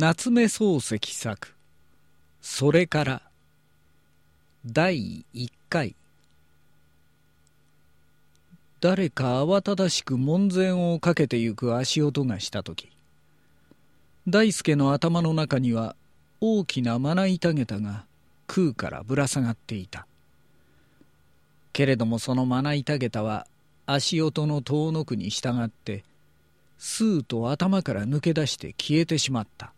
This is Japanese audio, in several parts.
夏目漱石作「それから」第1回。誰か慌ただしく門前をかけてゆく足音がした時。大輔の頭の中には大きなまな板げたが空からぶら下がっていた。けれどもそのまな板げたは足音の遠のくに従ってスーと頭から抜け出して消えてしまった。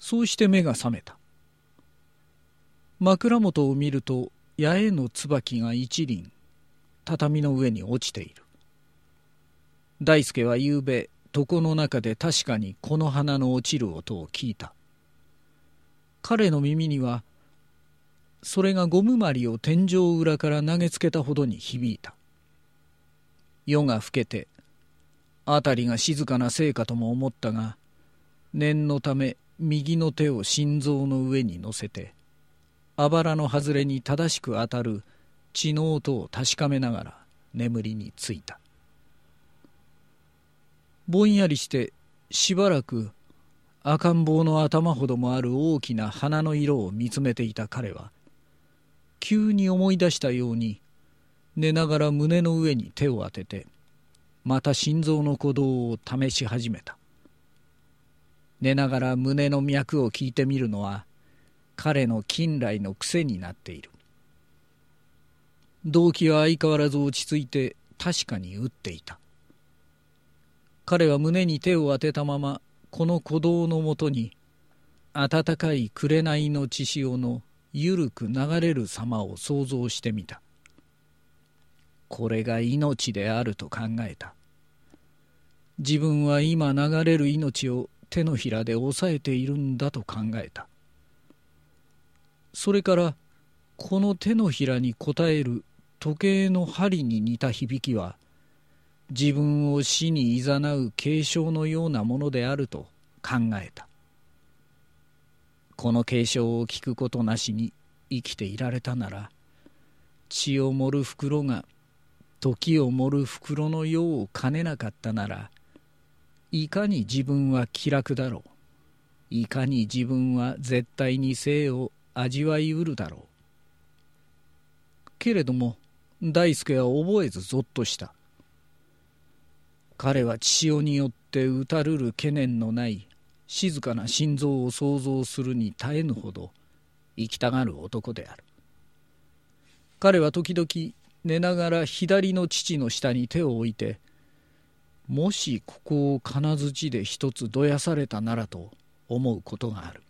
そうして目が覚めた。枕元を見ると八重の椿が一輪畳の上に落ちている。大輔はゆうべ床の中で確かにこの花の落ちる音を聞いた。彼の耳にはそれがゴムまりを天井裏から投げつけたほどに響いた。夜が更けて辺りが静かなせいかとも思ったが念のため右の手を心臓の上に乗せてあばらの外れに正しく当たる血の音を確かめながら眠りについた。ぼんやりしてしばらく赤ん坊の頭ほどもある大きな花の色を見つめていた彼は急に思い出したように寝ながら胸の上に手を当ててまた心臓の鼓動を試し始めた。寝ながら胸の脈を聞いてみるのは彼の近来の癖になっている。動機は相変わらず落ち着いて確かに打っていた。彼は胸に手を当てたままこの鼓動のもとに暖かい紅の血潮のゆるく流れる様を想像してみた。これが命であると考えた。自分は今流れる命を手のひらで押さえているんだと考えた。それからこの手のひらに応える時計の針に似た響きは自分を死にいざなう継承のようなものであると考えた。この継承を聞くことなしに生きていられたなら血を盛る袋が時を盛る袋のようを兼ねなかったならいかに自分は気楽だろう。いかに自分は絶対に生を味わいうるだろう。けれども大輔は覚えずぞっとした。彼は血潮によって打たるる懸念のない静かな心臓を想像するに耐えぬほど生きたがる男である。彼は時々寝ながら左の父の下に手を置いてもしここを金槌で一つどやされたならと思うことがある。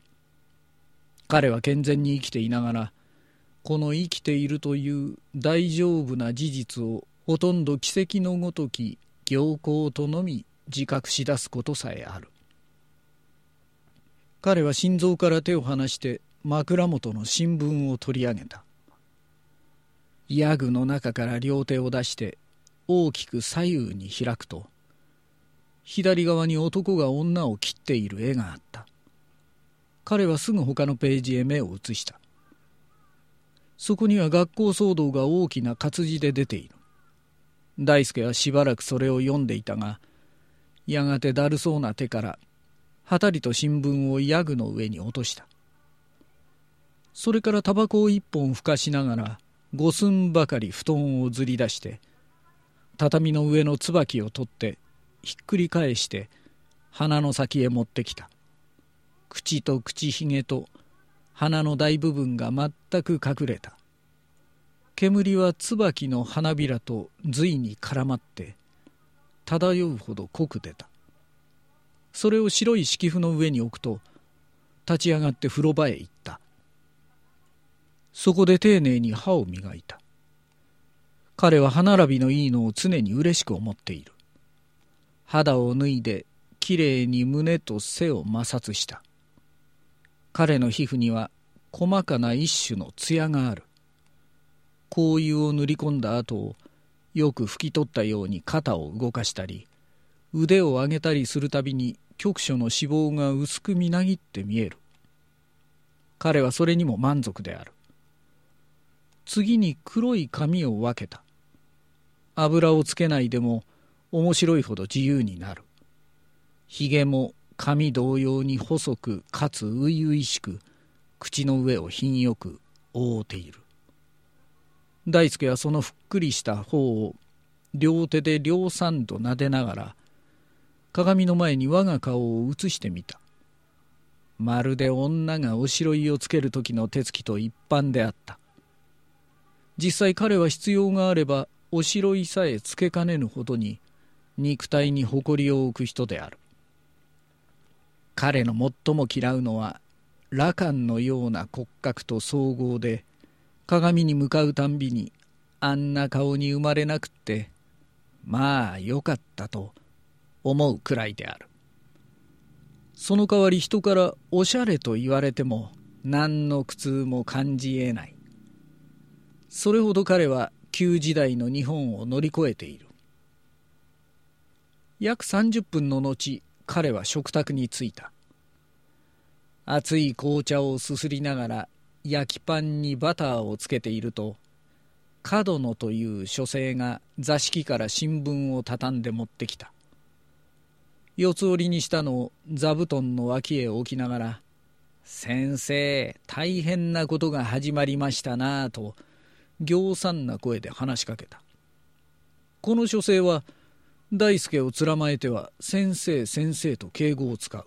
彼は健全に生きていながらこの生きているという大丈夫な事実をほとんど奇跡のごとき行幸とのみ自覚し出すことさえある。彼は心臓から手を離して枕元の新聞を取り上げた。ヤグの中から両手を出して大きく左右に開くと左側に男が女を切っている絵があった。彼はすぐ他のページへ目を移した。そこには学校騒動が大きな活字で出ている。大輔はしばらくそれを読んでいたがやがてだるそうな手からはたりと新聞をヤグの上に落とした。それからタバコを一本ふかしながら五寸ばかり布団をずり出して畳の上の椿を取ってひっくり返して鼻の先へ持ってきた。口と口ひげと鼻の大部分が全く隠れた。煙は椿の花びらと髄に絡まって漂うほど濃く出た。それを白い敷布の上に置くと立ち上がって風呂場へ行った。そこで丁寧に歯を磨いた。彼は歯並びのいいのを常に嬉しく思っている。肌を脱いできれいに胸と背を摩擦した。彼の皮膚には細かな一種の艶がある。香油を塗り込んだ後をよく拭き取ったように肩を動かしたり腕を上げたりするたびに局所の脂肪が薄くみなぎって見える。彼はそれにも満足である。次に黒い髪を分けた。油をつけないでも面白いほど自由になる。ひげも髪同様に細くかつ初々しく口の上を品よく覆っている。大輔はそのふっくりした方を両手で両三度撫でながら鏡の前に我が顔を映してみた。まるで女がおしろいをつける時の手つきと一般であった。実際彼は必要があればおしろいさえつけかねぬほどに肉体に誇りを置く人である。彼の最も嫌うのは羅漢のような骨格と総合で鏡に向かうたんびにあんな顔に生まれなくってまあよかったと思うくらいである。その代わり人からおしゃれと言われても何の苦痛も感じえない。それほど彼は旧時代の日本を乗り越えている。約30分の後彼は食卓に着いた。熱い紅茶をすすりながら焼きパンにバターをつけていると角野という書生が座敷から新聞を畳んで持ってきた。四つ折りにしたのを座布団の脇へ置きながら「先生大変なことが始まりましたな」と行産な声で話しかけた。この書生は大輔をつらまえては「先生先生」と敬語を使う。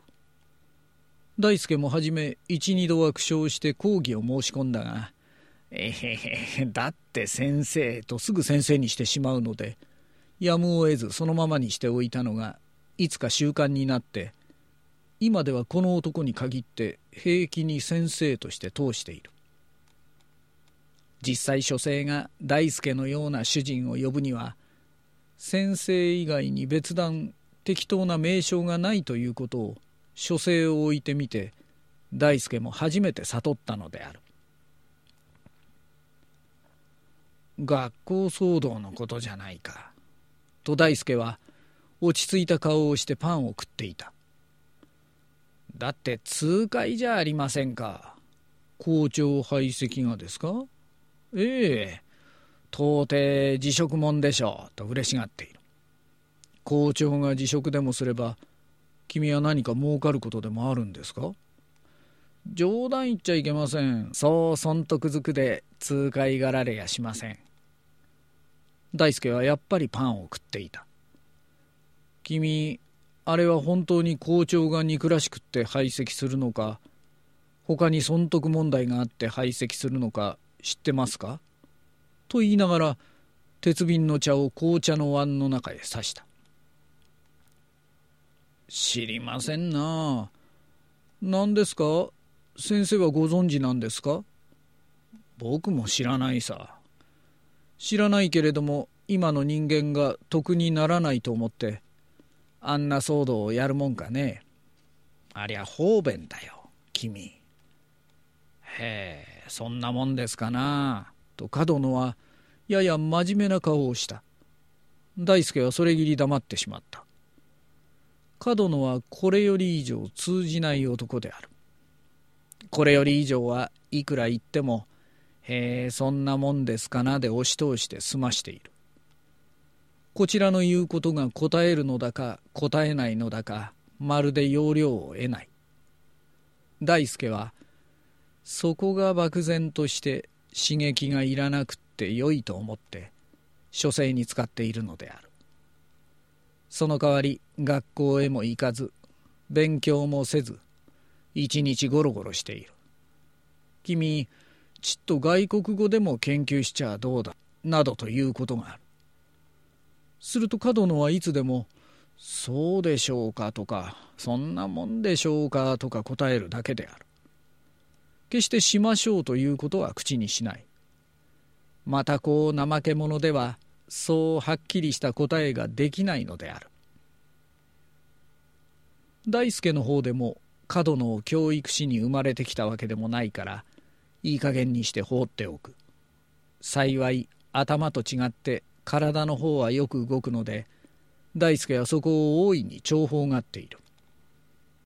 大輔もはじめ一二度は苦笑して講義を申し込んだが「えへへだって先生」とすぐ先生にしてしまうのでやむを得ずそのままにしておいたのがいつか習慣になって今ではこの男に限って平気に先生として通している。実際書生が大輔のような主人を呼ぶには先生以外に別段適当な名称がないということを書生を置いてみて大輔も初めて悟ったのである。学校騒動のことじゃないかと大輔は落ち着いた顔をしてパンを食っていた。だって痛快じゃありませんか。校長排斥がですか？ええ。到底辞職もんでしょうと嬉しがっている。校長が辞職でもすれば君は何か儲かることでもあるんですか？冗談言っちゃいけません。そう損得づくで痛快がられやしません。大輔はやっぱりパンを食っていた。君あれは本当に校長が憎らしくって排斥するのか他に損得問題があって排斥するのか知ってますか？と言いながら鉄瓶の茶を紅茶の碗の中へ刺した。知りませんな。何ですか？先生はご存知なんですか？僕も知らないさ。知らないけれども今の人間が得にならないと思ってあんな騒動をやるもんかね。ありゃ方便だよ君。へえそんなもんですかな。と角野はやや真面目な顔をした。大輔はそれぎり黙ってしまった。角野はこれより以上通じない男である。これより以上はいくら言ってもへえそんなもんですかなで押し通して済ましている。こちらの言うことが答えるのだか答えないのだかまるで要領を得ない。大輔はそこが漠然として刺激がいらなくってよいと思って書生に使っているのである。その代わり学校へも行かず勉強もせず一日ゴロゴロしている。君ちっと外国語でも研究しちゃどうだなどということがある。すると角野はいつでも「そうでしょうか」とか「そんなもんでしょうか」とか答えるだけである。決してしましょうということは口にしない。またこう怠け者ではそうはっきりした答えができないのである。大輔の方でも角野を教育士に生まれてきたわけでもないからいい加減にして放っておく。幸い頭と違って体の方はよく動くので大輔はそこを大いに重宝がっている。